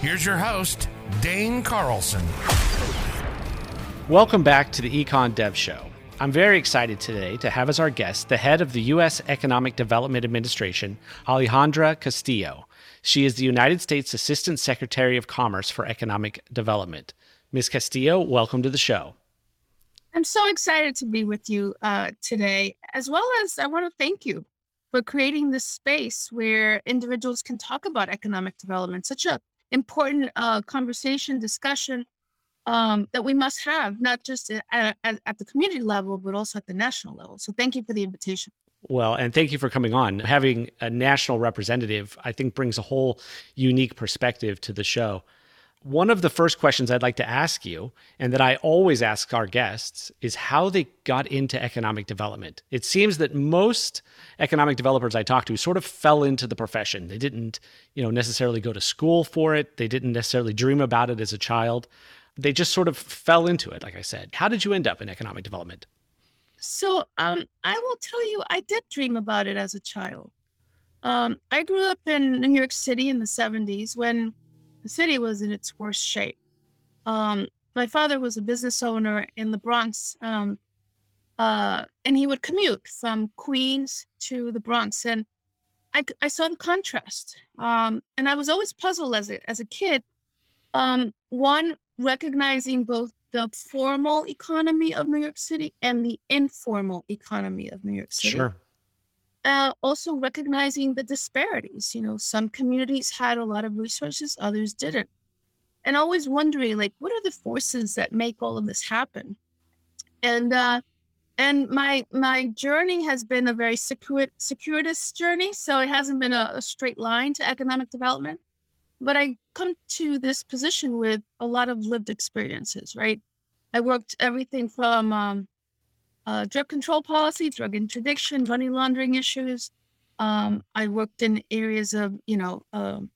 Here's your host, Dane Carlson. Welcome back to the Econ Dev Show. I'm very excited today to have as our guest the head of the U.S. Economic Development Administration, Alejandra Castillo. She is the United States Assistant Secretary of Commerce for Economic Development. Ms. Castillo, welcome to the show. I'm so excited to be with you uh, today, as well as I want to thank you for creating this space where individuals can talk about economic development, such a important uh, conversation, discussion um, that we must have, not just at, at, at the community level, but also at the national level. So thank you for the invitation. Well, and thank you for coming on. Having a national representative, I think, brings a whole unique perspective to the show. One of the first questions I'd like to ask you, and that I always ask our guests, is how they got into economic development. It seems that most economic developers I talk to sort of fell into the profession. They didn't, you know, necessarily go to school for it. They didn't necessarily dream about it as a child. They just sort of fell into it, like I said. How did you end up in economic development? So um, I will tell you, I did dream about it as a child. Um, I grew up in New York City in the 70s when the city was in its worst shape. Um, my father was a business owner in the Bronx, um, uh, and he would commute from Queens to the Bronx. And I, I saw the contrast. Um, and I was always puzzled as a, as a kid. Um, one, recognizing both the formal economy of New York City and the informal economy of New York City. Sure. Uh, also recognizing the disparities. You know, some communities had a lot of resources, others didn't. And always wondering, like, what are the forces that make all of this happen? And uh, and my my journey has been a very circuit, circuitous journey, so it hasn't been a, a straight line to economic development. But I come to this position with a lot of lived experiences, right? I worked everything from um, uh, drug control policy, drug interdiction, money laundering issues. Um, I worked in areas of, you know, um,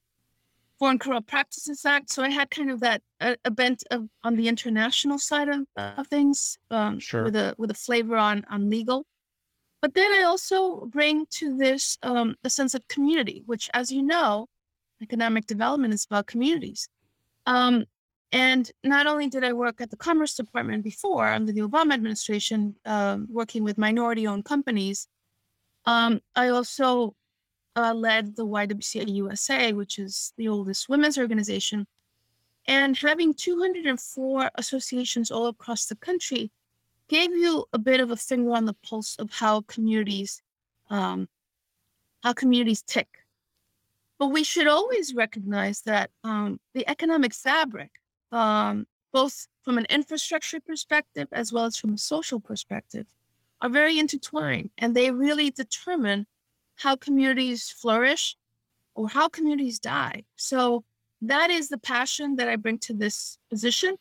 Foreign Corrupt Practices Act. So I had kind of that uh, a bent of, on the international side of, of things, um, Sure. with a with a flavor on on legal. But then I also bring to this um, a sense of community, which, as you know, economic development is about communities. Um, and not only did I work at the Commerce Department before under the Obama administration, um, working with minority owned companies, um, I also uh, led the YWCA USA, which is the oldest women's organization. And having 204 associations all across the country gave you a bit of a finger on the pulse of how communities um, how communities tick. But we should always recognize that um, the economic fabric um, both from an infrastructure perspective as well as from a social perspective, are very intertwined and they really determine how communities flourish or how communities die. So that is the passion that I bring to this position,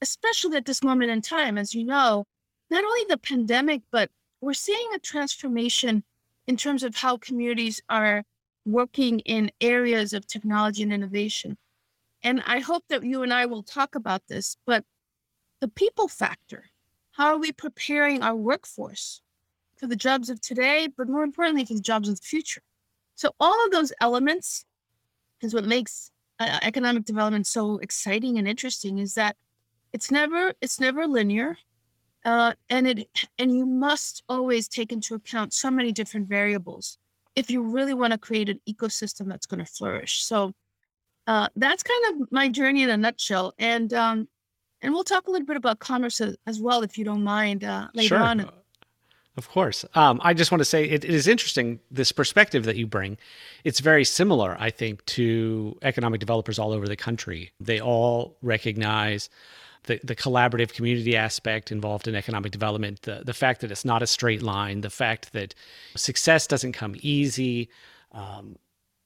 especially at this moment in time. As you know, not only the pandemic, but we're seeing a transformation in terms of how communities are working in areas of technology and innovation and I hope that you and I will talk about this, but the people factor. How are we preparing our workforce for the jobs of today, but more importantly, for the jobs of the future? So, all of those elements is what makes uh, economic development so exciting and interesting is that it's never it's never linear uh, and it and you must always take into account so many different variables if you really want to create an ecosystem that's going to flourish so uh, that's kind of my journey in a nutshell. And um, and we'll talk a little bit about commerce as, as well, if you don't mind, uh, later sure. on. Of course. Um, I just want to say it, it is interesting, this perspective that you bring. It's very similar, I think, to economic developers all over the country. They all recognize the, the collaborative community aspect involved in economic development, the, the fact that it's not a straight line, the fact that success doesn't come easy. Um,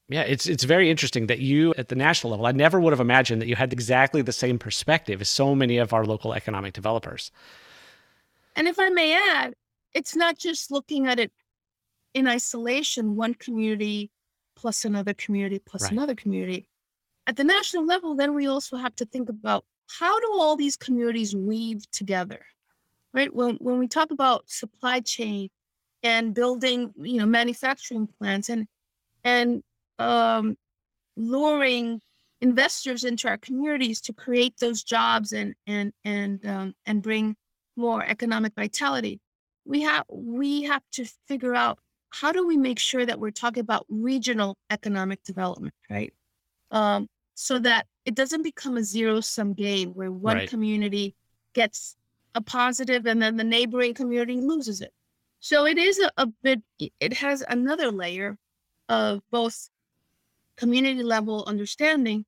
Yeah, it's it's very interesting that you at the national level, I never would have imagined that you had exactly the same perspective as so many of our local economic developers. And if I may add, it's not just looking at it in isolation, one community plus another community plus right. another community. At the national level, then we also have to think about how do all these communities weave together, right? When when we talk about supply chain and building, you know, manufacturing plants and and um, luring investors into our communities to create those jobs and and and um, and bring more economic vitality. We have we have to figure out how do we make sure that we're talking about regional economic development, right? Um, so that it doesn't become a zero sum game where one right. community gets a positive and then the neighboring community loses it. So it is a, a bit. It has another layer of both community level understanding,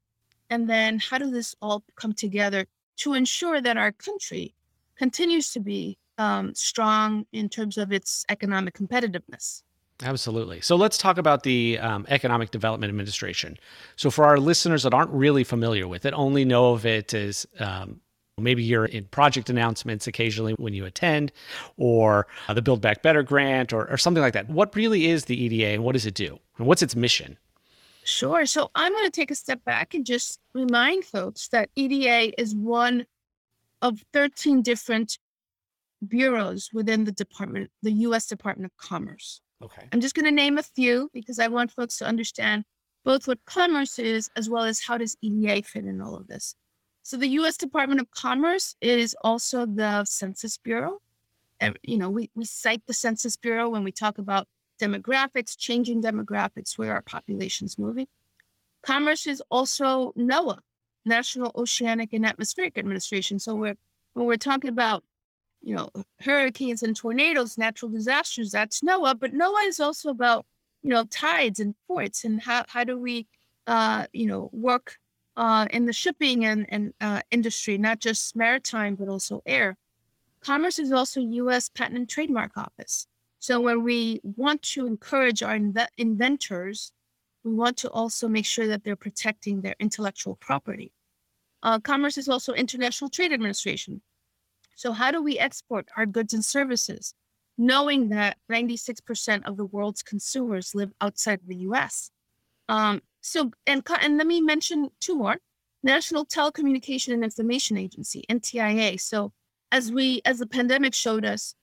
and then how does this all come together to ensure that our country continues to be um, strong in terms of its economic competitiveness. Absolutely. So let's talk about the um, Economic Development Administration. So, for our listeners that aren't really familiar with it, only know of it as um, maybe you're in project announcements occasionally when you attend, or uh, the Build Back Better grant, or, or something like that. What really is the EDA and what does it do? And what's its mission? Sure. So I'm going to take a step back and just remind folks that EDA is one of 13 different bureaus within the department, the U.S. Department of Commerce. Okay. I'm just going to name a few because I want folks to understand both what commerce is as well as how does EDA fit in all of this. So the U.S. Department of Commerce is also the Census Bureau. And, you know, we, we cite the Census Bureau when we talk about demographics, changing demographics, where our population is moving. Commerce is also NOAA, National Oceanic and Atmospheric Administration. So we're when we're talking about you know hurricanes and tornadoes, natural disasters, that's NOAA. But NOAA is also about you know tides and ports and how how do we uh, you know work uh, in the shipping and, and uh, industry, not just maritime but also air. Commerce is also U.S. Patent and Trademark Office. So when we want to encourage our inve- inventors, we want to also make sure that they're protecting their intellectual property. Uh, commerce is also International Trade Administration. So how do we export our goods and services, knowing that 96% of the world's consumers live outside the U.S. Um, so and and let me mention two more: National Telecommunication and Information Agency (NTIA). So as we as the pandemic showed us,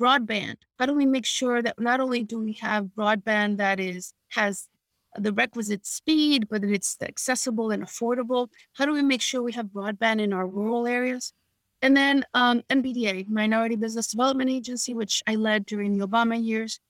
broadband how do we make sure that not only do we have broadband that is has the requisite speed but that it's accessible and affordable how do we make sure we have broadband in our rural areas? And then um, minority business development agency which i led during the obama years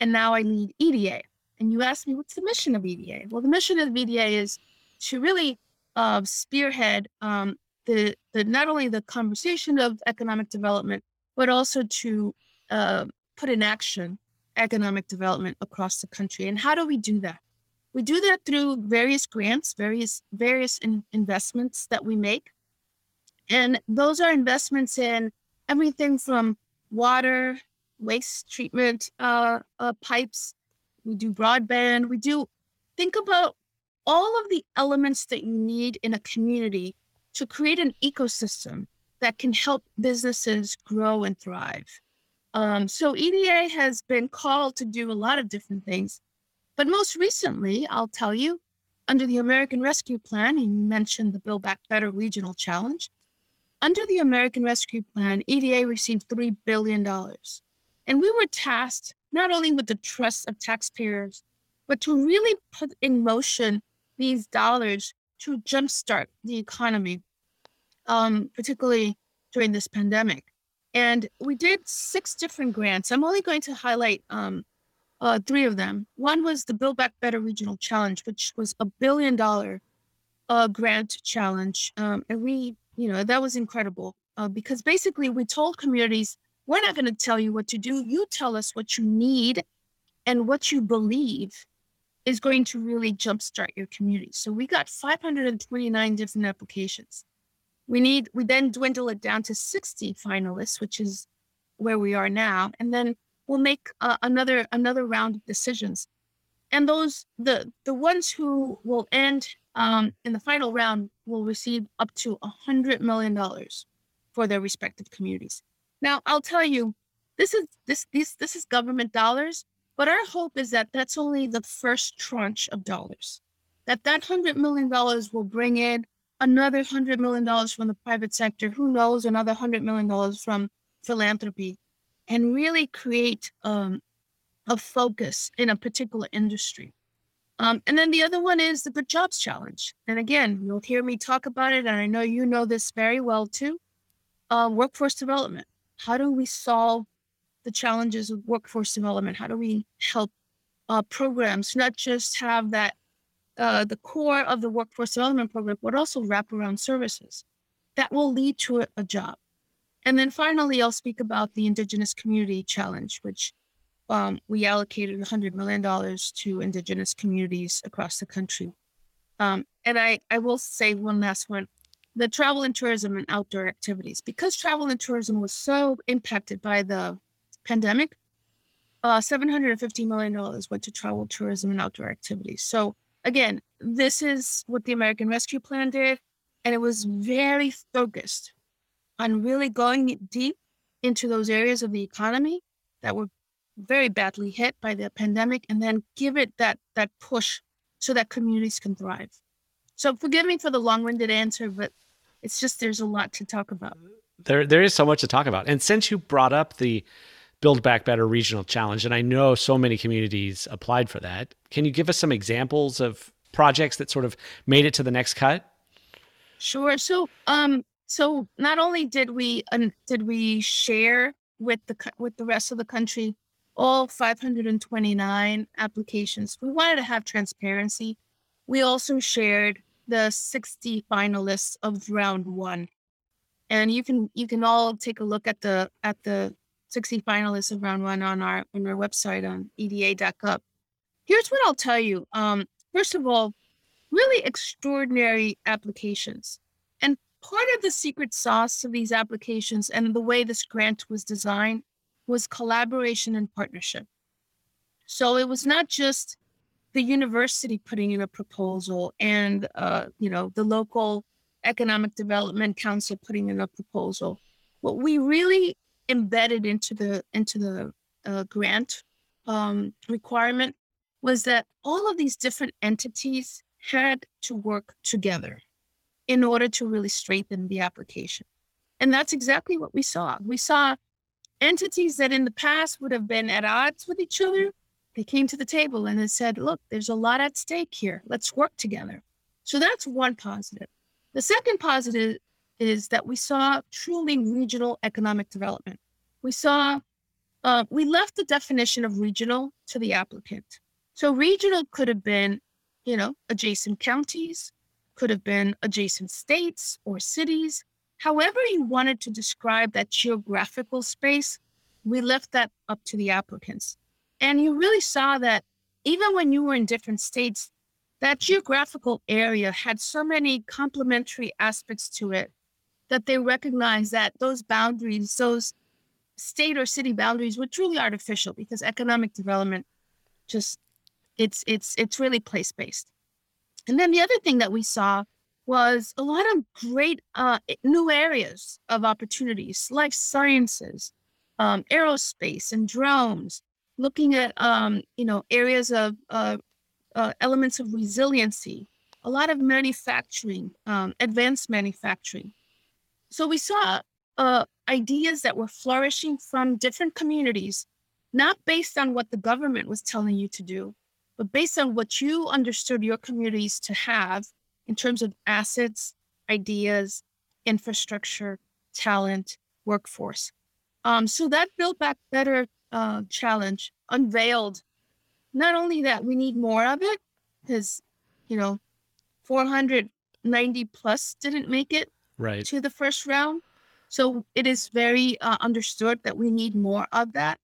and now i lead eda and you asked me what's the mission of eda well the mission of eda is to really uh, spearhead um, the, the not only the conversation of economic development but also to uh, put in action economic development across the country. And how do we do that? We do that through various grants, various various in- investments that we make, and those are investments in everything from water, waste treatment uh, uh, pipes. We do broadband. We do think about all of the elements that you need in a community to create an ecosystem that can help businesses grow and thrive. Um, so EDA has been called to do a lot of different things. But most recently, I'll tell you, under the American Rescue Plan, and you mentioned the Build Back Better Regional Challenge. Under the American Rescue Plan, EDA received $3 billion. And we were tasked not only with the trust of taxpayers, but to really put in motion these dollars to jumpstart the economy, um, particularly during this pandemic. And we did six different grants. I'm only going to highlight um, uh, three of them. One was the Build Back Better Regional Challenge, which was a billion dollar uh, grant challenge. Um, and we, you know, that was incredible uh, because basically we told communities, we're not going to tell you what to do. You tell us what you need and what you believe is going to really jumpstart your community. So we got 529 different applications we need we then dwindle it down to 60 finalists which is where we are now and then we'll make uh, another another round of decisions and those the the ones who will end um, in the final round will receive up to a hundred million dollars for their respective communities. Now, I'll tell you, this is this this this is government dollars, but our hope is that that's only the first tranche of dollars. That that hundred million dollars will bring in another hundred million dollars from the private sector. Who knows? Another hundred million dollars from philanthropy, and really create um, a focus in a particular industry. Um, and then the other one is the Good Jobs Challenge. And again, you'll hear me talk about it, and I know you know this very well too. Uh, workforce development. How do we solve the challenges of workforce development? How do we help uh, programs not just have that uh, the core of the workforce development program, but also wraparound services that will lead to a, a job. And then finally, I'll speak about the Indigenous Community Challenge, which um, we allocated $100 million to Indigenous communities across the country. Um, and I, I will say one last one the travel and tourism and outdoor activities. Because travel and tourism was so impacted by the pandemic, uh, $750 million went to travel, tourism, and outdoor activities. So, again, this is what the American Rescue Plan did. And it was very focused on really going deep into those areas of the economy that were very badly hit by the pandemic and then give it that that push so that communities can thrive. So forgive me for the long-winded answer, but it's just there's a lot to talk about. There there is so much to talk about. And since you brought up the Build Back Better regional challenge and I know so many communities applied for that, can you give us some examples of projects that sort of made it to the next cut? Sure. So um so not only did we um, did we share with the with the rest of the country all 529 applications. We wanted to have transparency. We also shared the 60 finalists of round one. And you can you can all take a look at the at the 60 finalists of round one on our on our website on eda.gov. Here's what I'll tell you. Um, first of all, really extraordinary applications. And part of the secret sauce of these applications and the way this grant was designed was collaboration and partnership. So it was not just the university putting in a proposal and uh, you know the local economic development council putting in a proposal. What we really embedded into the into the uh, grant um, requirement was that all of these different entities had to work together in order to really strengthen the application. And that's exactly what we saw. We saw entities that in the past would have been at odds with each other, they came to the table and they said, look, there's a lot at stake here. Let's work together. So that's one positive. The second positive is that we saw truly regional economic development. We saw, uh, we left the definition of regional to the applicant. So regional could have been, you know, adjacent counties, could have been adjacent states or cities, However, you wanted to describe that geographical space, we left that up to the applicants. And you really saw that even when you were in different states, that geographical area had so many complementary aspects to it that they recognize that those boundaries, those state or city boundaries were truly artificial because economic development just it's it's it's really place based. And then the other thing that we saw was a lot of great uh, new areas of opportunities, life sciences, um, aerospace, and drones. Looking at um, you know areas of uh, uh, elements of resiliency, a lot of manufacturing, um, advanced manufacturing. So we saw uh, ideas that were flourishing from different communities, not based on what the government was telling you to do, but based on what you understood your communities to have in terms of assets, ideas, infrastructure, talent, workforce. Um, so that Build Back Better uh, challenge unveiled not only that we need more of it, because, you know, 490 plus didn't make it right. to the first round. So it is very uh, understood that we need more of that,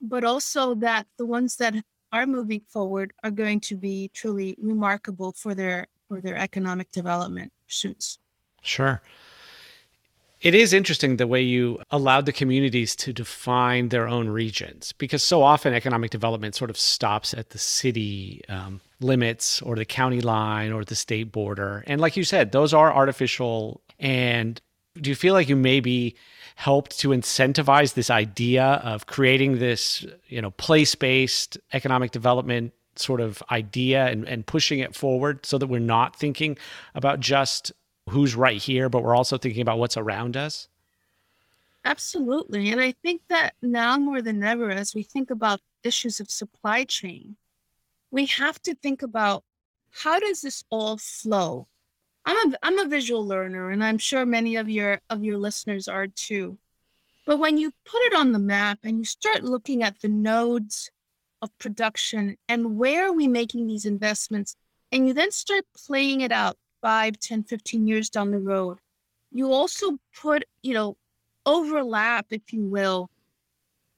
but also that the ones that are moving forward are going to be truly remarkable for their for their economic development pursuits. Sure. It is interesting the way you allowed the communities to define their own regions because so often economic development sort of stops at the city um, limits or the county line or the state border. And like you said, those are artificial. And do you feel like you maybe helped to incentivize this idea of creating this, you know, place-based economic development sort of idea and, and pushing it forward so that we're not thinking about just who's right here, but we're also thinking about what's around us? Absolutely. And I think that now more than ever, as we think about issues of supply chain, we have to think about how does this all flow? I'm a I'm a visual learner and I'm sure many of your of your listeners are too. But when you put it on the map and you start looking at the nodes of production and where are we making these investments and you then start playing it out 5 10 15 years down the road. You also put you know overlap if you will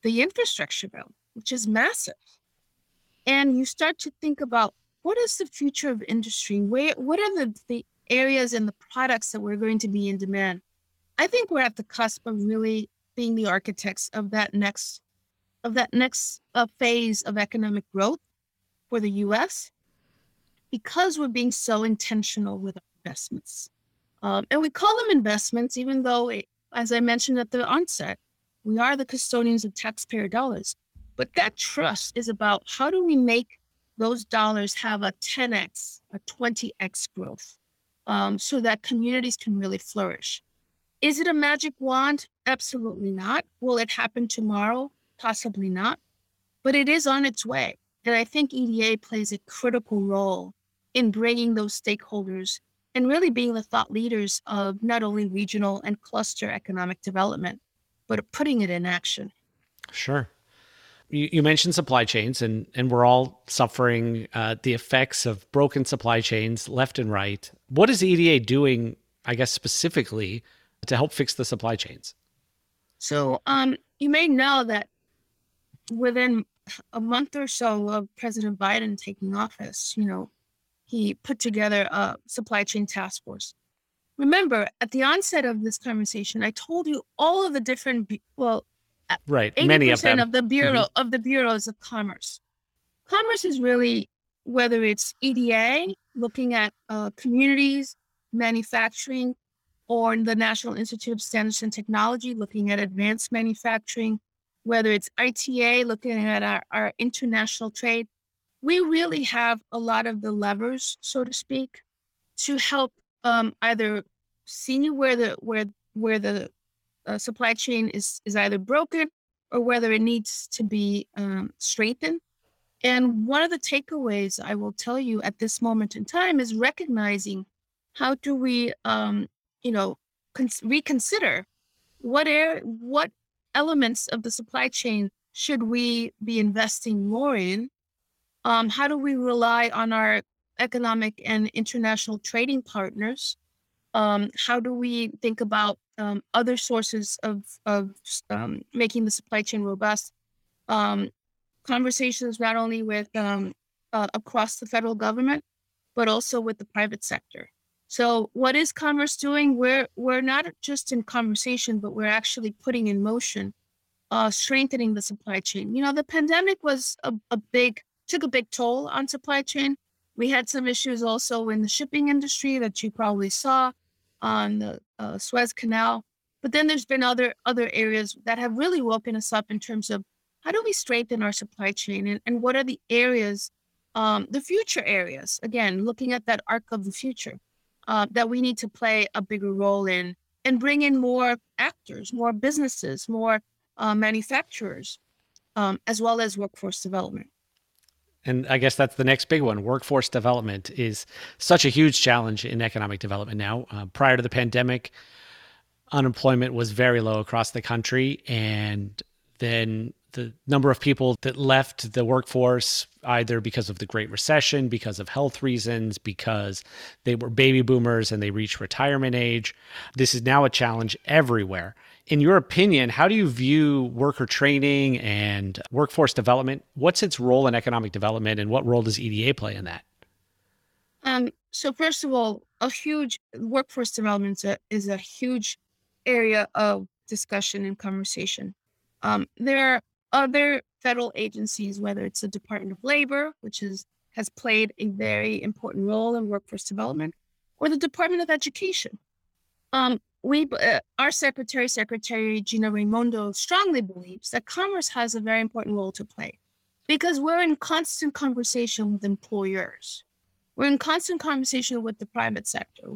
the infrastructure bill which is massive. And you start to think about what is the future of industry? Where what are the, the areas and the products that we're going to be in demand? I think we're at the cusp of really being the architects of that next of that next uh, phase of economic growth for the US because we're being so intentional with our investments. Um, and we call them investments, even though, it, as I mentioned at the onset, we are the custodians of taxpayer dollars. But that trust is about how do we make those dollars have a 10x, a 20x growth um, so that communities can really flourish. Is it a magic wand? Absolutely not. Will it happen tomorrow? Possibly not. But it is on its way. And I think EDA plays a critical role in bringing those stakeholders and really being the thought leaders of not only regional and cluster economic development, but putting it in action. Sure. You, you mentioned supply chains, and, and we're all suffering uh, the effects of broken supply chains left and right. What is EDA doing, I guess, specifically to help fix the supply chains? So, um, you may know that within a month or so of President Biden taking office, you know, he put together a supply chain task force. Remember, at the onset of this conversation, I told you all of the different, well, right, many of them of the bureau mm-hmm. of the bureaus of commerce. Commerce is really whether it's EDA, looking at uh, communities, manufacturing, or the National Institute of Standards and Technology, looking at advanced manufacturing, whether it's ITA, looking at our, our international trade, we really have a lot of the levers, so to speak, to help um, either see where the where where the uh, supply chain is is either broken or whether it needs to be um, strengthened. And one of the takeaways I will tell you at this moment in time is recognizing how do we, um, you know, cons- reconsider what air what elements of the supply chain should we be investing more in? Um, how do we rely on our economic and international trading partners? Um, how do we think about um, other sources of, of um, making the supply chain robust? Um, conversations not only with um, uh, across the federal government, but also with the private sector. So what is Commerce doing? We're we're not just in conversation, but we're actually putting in motion, uh, strengthening the supply chain. You know, the pandemic was a, a big took a big toll on supply chain. We had some issues also in the shipping industry that you probably saw on the uh, Suez Canal. But then there's been other other areas that have really woken us up in terms of how do we strengthen our supply chain and, and what are the areas, um, the future areas, again, looking at that arc of the future uh, that we need to play a bigger role in and bring in more actors, more businesses, more uh, manufacturers, um, as well as workforce development. And I guess that's the next big one. Workforce development is such a huge challenge in economic development now. Uh, prior to the pandemic, unemployment was very low across the country. And then the number of people that left the workforce either because of the Great Recession, because of health reasons, because they were baby boomers and they reached retirement age. This is now a challenge everywhere. In your opinion, how do you view worker training and workforce development? What's its role in economic development and what role does EDA play in that? Um, so, first of all, a huge workforce development is a, huge area of discussion and conversation. Um, there other federal agencies, whether it's the Department of Labor, which is has played a very important role in workforce development, or the Department of Education. Um, we, uh, our secretary, Secretary Gina Raimondo, strongly believes that commerce has a very important role to play because we're in constant conversation with employers. We're in constant conversation with the private sector.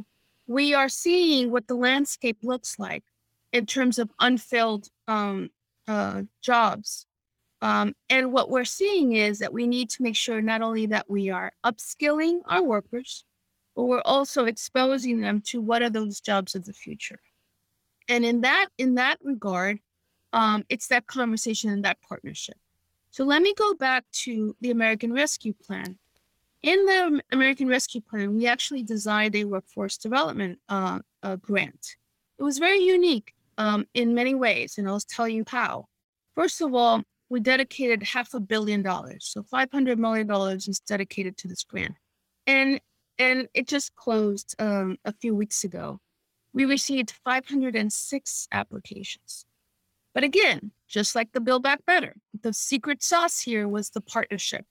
We are seeing what the landscape looks like in terms of unfilled um, uh, jobs. Um, and what we're seeing is that we need to make sure not only that we are upskilling our workers, but we're also exposing them to what are those jobs of the future. And in that in that regard, um, it's that conversation and that partnership. So let me go back to the American Rescue Plan. In the American Rescue Plan, we actually designed a workforce development uh, uh, grant. It was very unique um, in many ways, and I'll tell you how. First of all, we dedicated half a billion dollars, so five hundred million dollars is dedicated to this grant, and and it just closed um, a few weeks ago. We received 506 applications. But again, just like the Build Back Better, the secret sauce here was the partnership.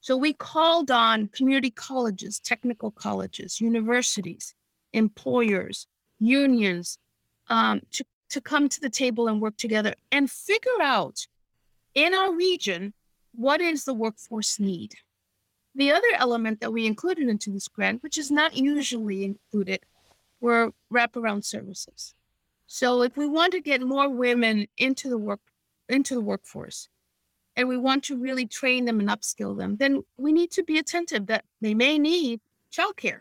So we called on community colleges, technical colleges, universities, employers, unions um, to, to come to the table and work together and figure out in our region what is the workforce need. The other element that we included into this grant, which is not usually included, were wraparound services. So if we want to get more women into the work into the workforce and we want to really train them and upskill them, then we need to be attentive that they may need childcare.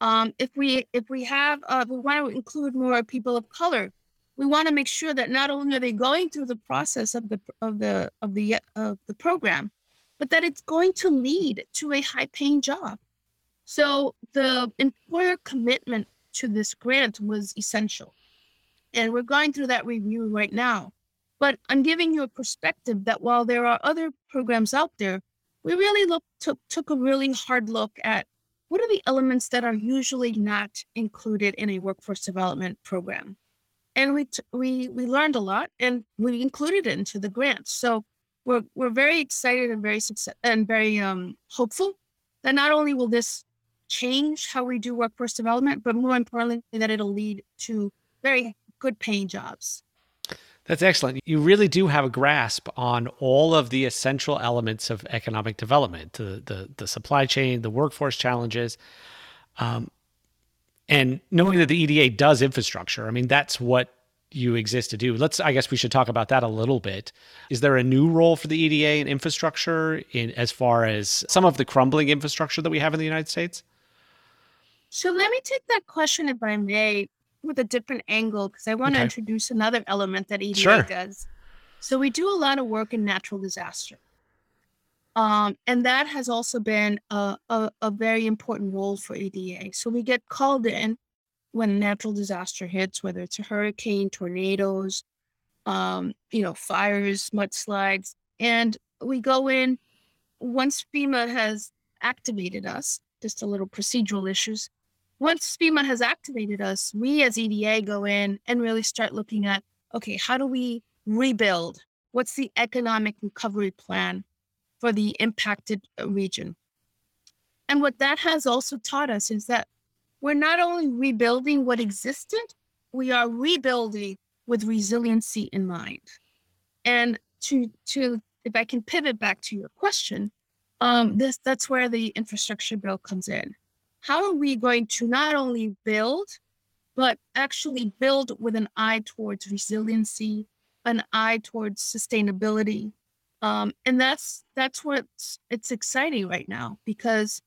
Um, if we if we have uh, we want to include more people of color, we want to make sure that not only are they going through the process of the of the of the of the program, but that it's going to lead to a high paying job. So the employer commitment to this grant was essential. And we're going through that review right now. But I'm giving you a perspective that while there are other programs out there, we really took took a really hard look at what are the elements that are usually not included in a workforce development program. And we t- we we learned a lot and we included it into the grant. So we're we're very excited and very success and very um, hopeful that not only will this change how we do workforce development, but more importantly, that it'll lead to very good paying jobs. That's excellent. You really do have a grasp on all of the essential elements of economic development, the the, the supply chain, the workforce challenges, um, and knowing that the EDA does infrastructure. I mean, that's what you exist to do. Let's. I guess we should talk about that a little bit. Is there a new role for the EDA in infrastructure, in as far as some of the crumbling infrastructure that we have in the United States? So let me take that question, if I may, with a different angle because I want to introduce another element that EDA sure. does. So we do a lot of work in natural disaster. Um, and that has also been a, a, a, very important role for EDA. So we get called in when natural disaster hits, whether it's a hurricane, tornadoes, um, you know, fires, mudslides, and we go in once FEMA has activated us, just a little procedural issues once FEMA has activated us, we as EDA go in and really start looking at okay, how do we rebuild? What's the economic recovery plan for the impacted uh, region? And what that has also taught us is that we're not only rebuilding what existed, we are rebuilding with resiliency in mind. And to to if I can pivot back to your question, um, this that's where the infrastructure bill comes in how are we going to not only build, but actually build with an eye towards resiliency, an eye towards sustainability. Um, and that's that's what's it's exciting right now because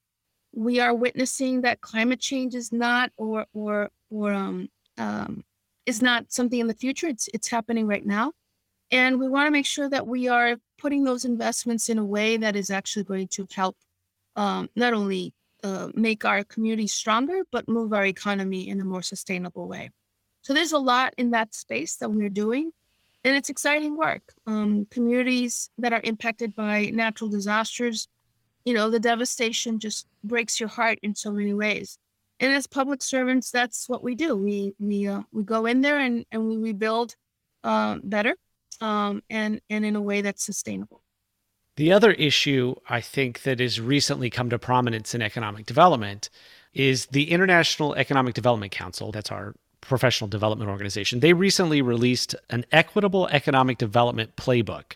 we are witnessing that climate change is not or or or um, um, is not something in the future. It's it's happening right now, and we want to make sure that we are putting those investments in a way that is actually going to help um, not only uh, make our community stronger, but move our economy in a more sustainable way. So there's a lot in that space that we're doing, and it's exciting work. Um, communities that are impacted by natural disasters, you know, the devastation just breaks your heart in so many ways. And as public servants, that's what we do. We we uh, we go in there and and we rebuild uh, better um, and and in a way that's sustainable. The other issue I think that has recently come to prominence in economic development is the International Economic Development Council. That's our professional development organization. They recently released an equitable economic development playbook,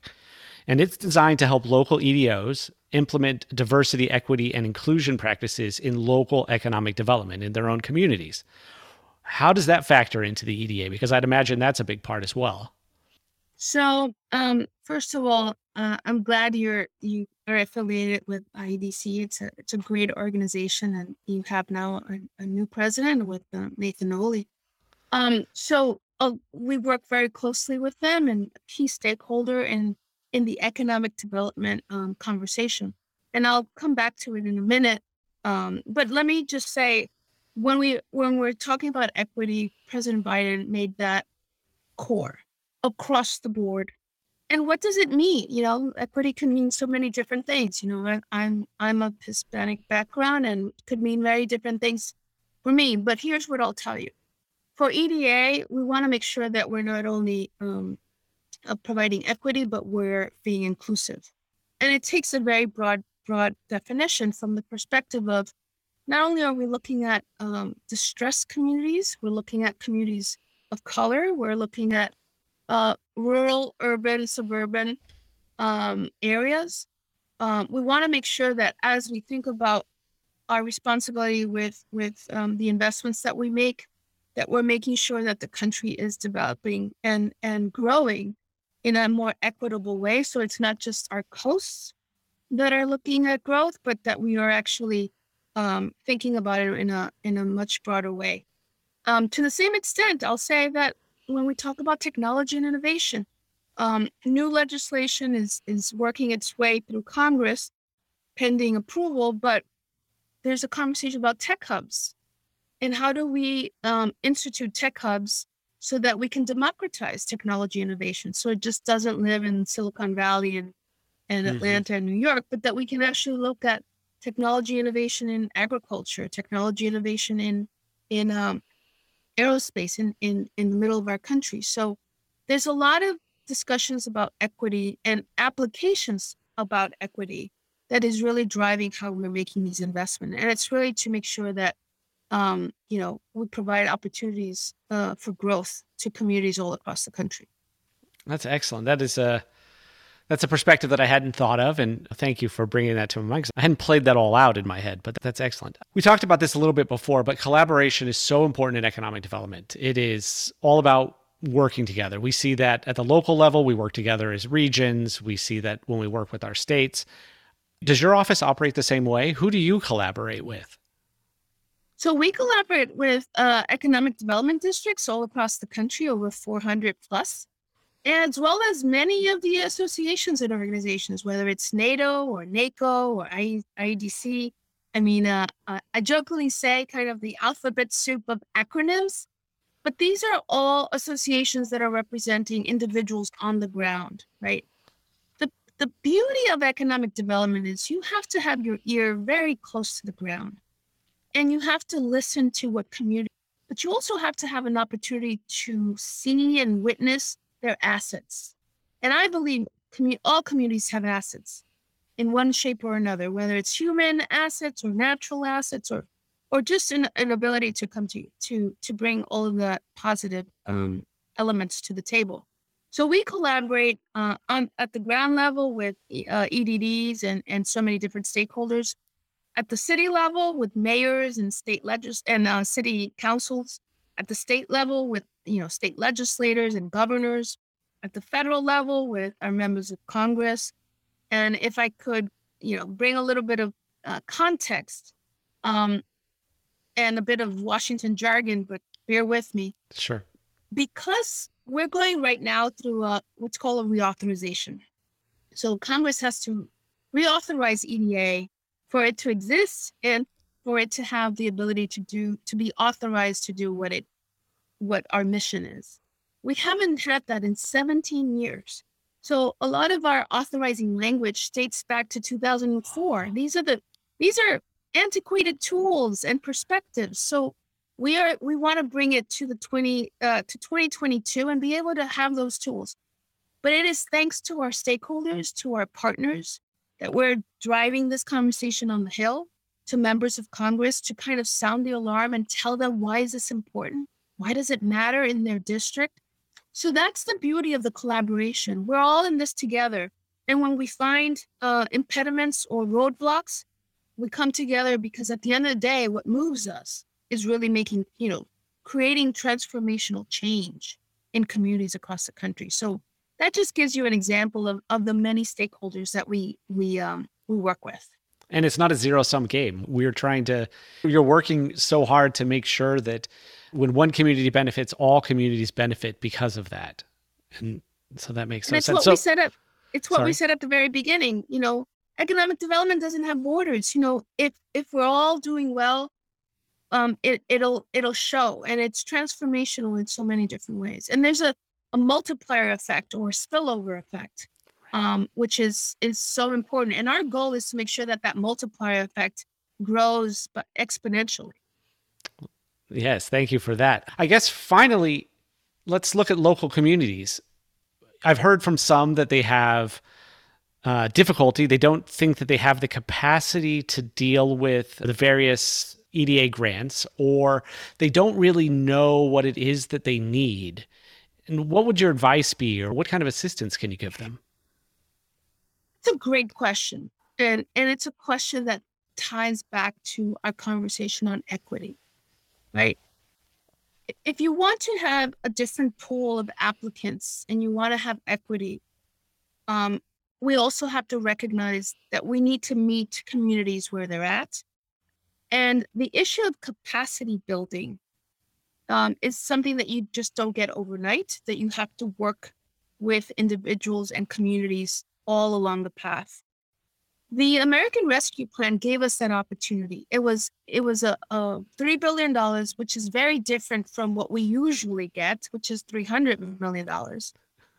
and it's designed to help local EDOs implement diversity, equity, and inclusion practices in local economic development in their own communities. How does that factor into the EDA? Because I'd imagine that's a big part as well. So, um, first of all, uh, I'm glad you're you are affiliated with IEDC. It's a it's a great organization, and you have now a, a new president with uh, Nathan Ohle. Um, so uh, we work very closely with them and a key stakeholder in in the economic development um, conversation. And I'll come back to it in a minute. Um, but let me just say, when we when we're talking about equity, President Biden made that core across the board. And what does it mean? You know, equity can mean so many different things. You know, I, I'm I'm a Hispanic background and could mean very different things for me. But here's what I'll tell you: for EDA, we want to make sure that we're not only um, uh, providing equity, but we're being inclusive. And it takes a very broad broad definition from the perspective of not only are we looking at um, distressed communities, we're looking at communities of color, we're looking at uh, rural, urban, suburban um, areas. Um, we want to make sure that as we think about our responsibility with with um, the investments that we make, that we're making sure that the country is developing and and growing in a more equitable way. So it's not just our coasts that are looking at growth, but that we are actually um, thinking about it in a in a much broader way. Um, to the same extent, I'll say that when we talk about technology and innovation, um, new legislation is is working its way through Congress, pending approval. But there's a conversation about tech hubs, and how do we um, institute tech hubs so that we can democratize technology innovation, so it just doesn't live in Silicon Valley and and mm-hmm. Atlanta and New York, but that we can actually look at technology innovation in agriculture, technology innovation in in um, aerospace in, in, in the middle of our country. So there's a lot of discussions about equity and applications about equity that is really driving how we're making these investments. And it's really to make sure that, um, you know, we provide opportunities uh, for growth to communities all across the country. That's excellent. That is a that's a perspective that I hadn't thought of. And thank you for bringing that to my mind. I hadn't played that all out in my head, but that's excellent. We talked about this a little bit before, but collaboration is so important in economic development. It is all about working together. We see that at the local level, we work together as regions. We see that when we work with our states. Does your office operate the same way? Who do you collaborate with? So we collaborate with uh, economic development districts all across the country, over 400 plus as well as many of the associations and organizations, whether it's NADO or NACO or IEDC. I mean, uh, uh, I jokingly say kind of the alphabet soup of acronyms, but these are all associations that are representing individuals on the ground, right? The, the beauty of economic development is you have to have your ear very close to the ground and you have to listen to what community, but you also have to have an opportunity to see and witness their assets. And I believe all communities have assets in one shape or another, whether it's human assets or natural assets or or just an, an ability to come to to to bring all of the positive um, elements to the table. So we collaborate uh, on at the ground level with uh, EDDs and and so many different stakeholders. At the city level, with mayors and state legis and uh, city councils. At the state level, with you know, state legislators and governors at the federal level with our members of Congress. And if I could, you know, bring a little bit of uh, context um, and a bit of Washington jargon, but bear with me. Sure. Because we're going right now through a, what's called a reauthorization. So Congress has to reauthorize EDA for it to exist and for it to have the ability to do to be authorized to do what it what our mission is. We haven't had that in 17 years. So a lot of our authorizing language dates back to 2004. These are the these are antiquated tools and perspectives. So we are we want to bring it to the 20 uh, to 2022 and be able to have those tools. But it is thanks to our stakeholders, to our partners, that we're driving this conversation on the Hill to members of Congress to kind of sound the alarm and tell them why is this important? Why does it matter in their district? So that's the beauty of the collaboration. We're all in this together. And when we find uh, impediments or roadblocks, we come together because at the end of the day, what moves us is really making, you know, creating transformational change in communities across the country. So that just gives you an example of, of the many stakeholders that we we um, we work with. And it's not a zero sum game. We're trying to, you're working so hard to make sure that when one community benefits, all communities benefit because of that. And so that makes and it's what sense. So, we said at it's what Sorry? we said at the very beginning. You know, economic development doesn't have borders. You know, if if we're all doing well, um, it it'll it'll show, and it's transformational in so many different ways. And there's a a multiplier effect or spillover effect, um, which is is so important. And our goal is to make sure that that multiplier effect grows but exponentially. Yes, thank you for that. I guess finally, let's look at local communities. I've heard from some that they have uh, difficulty. They don't think that they have the capacity to deal with the various EDA grants, or they don't really know what it is that they need. And what would your advice be, or what kind of assistance can you give them? It's a great question. And and it's a question that ties back to our conversation on equity. Right? If you want to have a different pool of applicants and you want to have equity, um, we also have to recognize that we need to meet communities where they're at. And the issue of capacity building um, is something that you just don't get overnight, that you have to work with individuals and communities all along the path. The American Rescue Plan gave us that opportunity. It was it was a, a three billion dollars, which is very different from what we usually get, which is three hundred million dollars.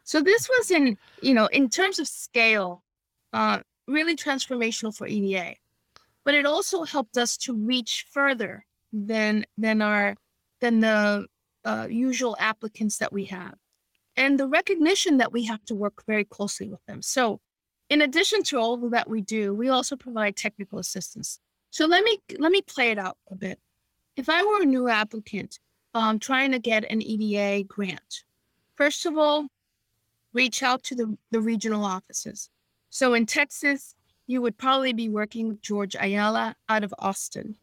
So this was in you know in terms of scale, uh, really transformational for EDA, but it also helped us to reach further than than our than the uh, usual applicants that we have, and the recognition that we have to work very closely with them. So in addition to all that we do, we also provide technical assistance. So let me let me play it out a bit. If I were a new applicant um, trying to get an EDA grant, first of all, reach out to the, the regional offices. So in Texas, you would probably be working with George Ayala out of Austin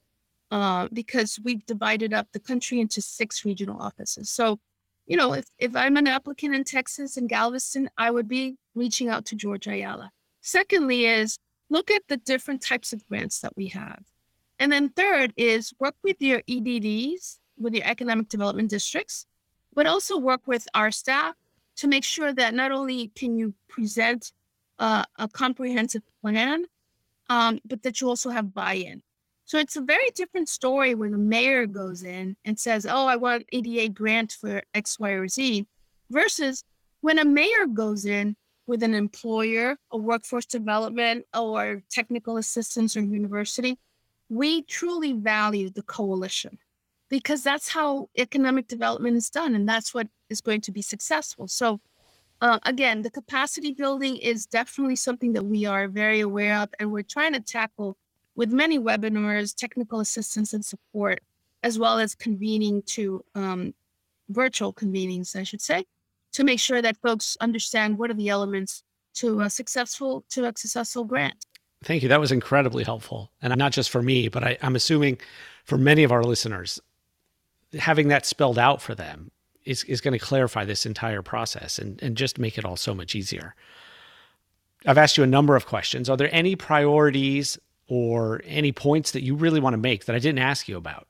uh, because we've divided up the country into six regional offices. So, you know, if, if I'm an applicant in Texas and Galveston, I would be reaching out to George Ayala. Secondly, is look at the different types of grants that we have. And then third is work with your EDDs, with your economic development districts, but also work with our staff to make sure that not only can you present uh, a comprehensive plan, um, but that you also have buy-in. So it's a very different story when the mayor goes in and says, "Oh, I want EDA grant for X, Y, or Z," versus when a mayor goes in with an employer, a workforce development, or technical assistance or university, we truly value the coalition because that's how economic development is done and that's what is going to be successful. So, uh, again, the capacity building is definitely something that we are very aware of and we're trying to tackle with many webinars, technical assistance and support, as well as convening to um, virtual convenings, I should say, to make sure that folks understand what are the elements to a successful to a successful grant. Thank you. That was incredibly helpful. And not just for me, but I, I'm assuming for many of our listeners, having that spelled out for them is, is going to clarify this entire process and, and just make it all so much easier. I've asked you a number of questions. Are there any priorities or any points that you really want to make that I didn't ask you about?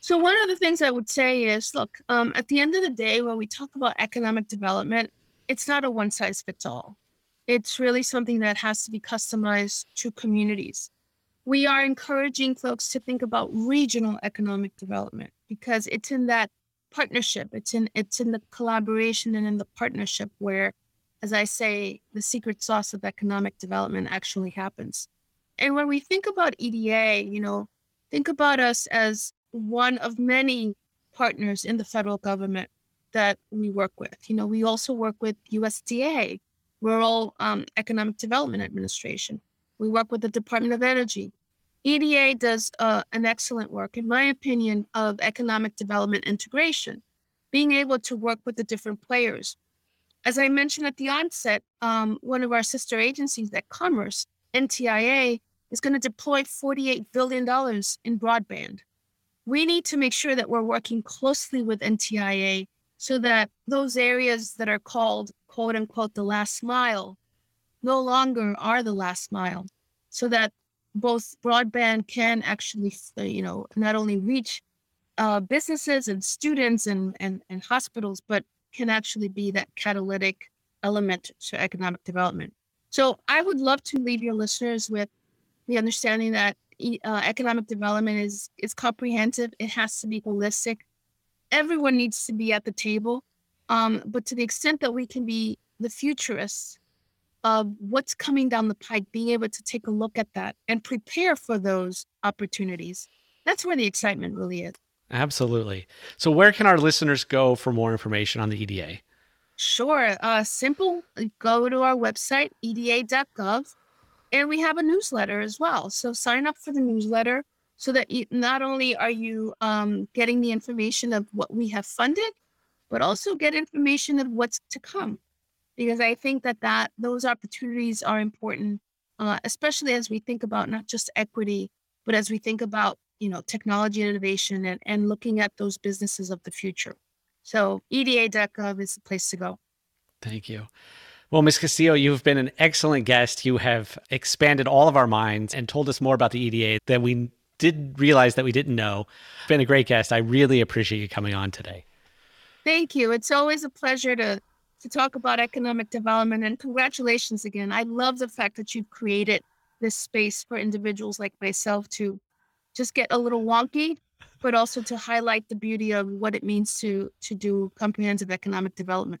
So one of the things I would say is, look, um, at the end of the day, when we talk about economic development, it's not a one size fits all. It's really something that has to be customized to communities. We are encouraging folks to think about regional economic development because it's in that partnership, it's in it's in the collaboration and in the partnership where, as I say, the secret sauce of economic development actually happens. And when we think about EDA, you know, think about us as one of many partners in the federal government that we work with. You know, we also work with USDA, Rural um, Economic Development Administration. We work with the Department of Energy. EDA does uh, an excellent work, in my opinion, of economic development integration, being able to work with the different players. As I mentioned at the onset, um, one of our sister agencies at Commerce, NTIA, is going to deploy $48 billion in broadband. We need to make sure that we're working closely with NTIA so that those areas that are called quote unquote the last mile no longer are the last mile so that both broadband can actually you know not only reach uh, businesses and students and, and, and hospitals but can actually be that catalytic element to economic development so i would love to leave your listeners with the understanding that uh, economic development is is comprehensive it has to be holistic everyone needs to be at the table. Um, but to the extent that we can be the futurists of what's coming down the pike, being able to take a look at that and prepare for those opportunities, that's where the excitement really is. Absolutely. So, where can our listeners go for more information on the EDA? Sure. Uh, simple. Go to our website, eda.gov, and we have a newsletter as well. So, sign up for the newsletter so that you, not only are you um, getting the information of what we have funded, but also get information of what's to come. Because I think that that those opportunities are important, uh, especially as we think about not just equity, but as we think about you know technology innovation and, and looking at those businesses of the future. So EDA.gov is the place to go. Thank you. Well, Ms. Castillo, you've been an excellent guest. You have expanded all of our minds and told us more about the EDA than we did realize that we didn't know. Been a great guest. I really appreciate you coming on today. Thank you. It's always a pleasure to to talk about economic development and congratulations again. I love the fact that you've created this space for individuals like myself to just get a little wonky, but also to highlight the beauty of what it means to to do comprehensive economic development.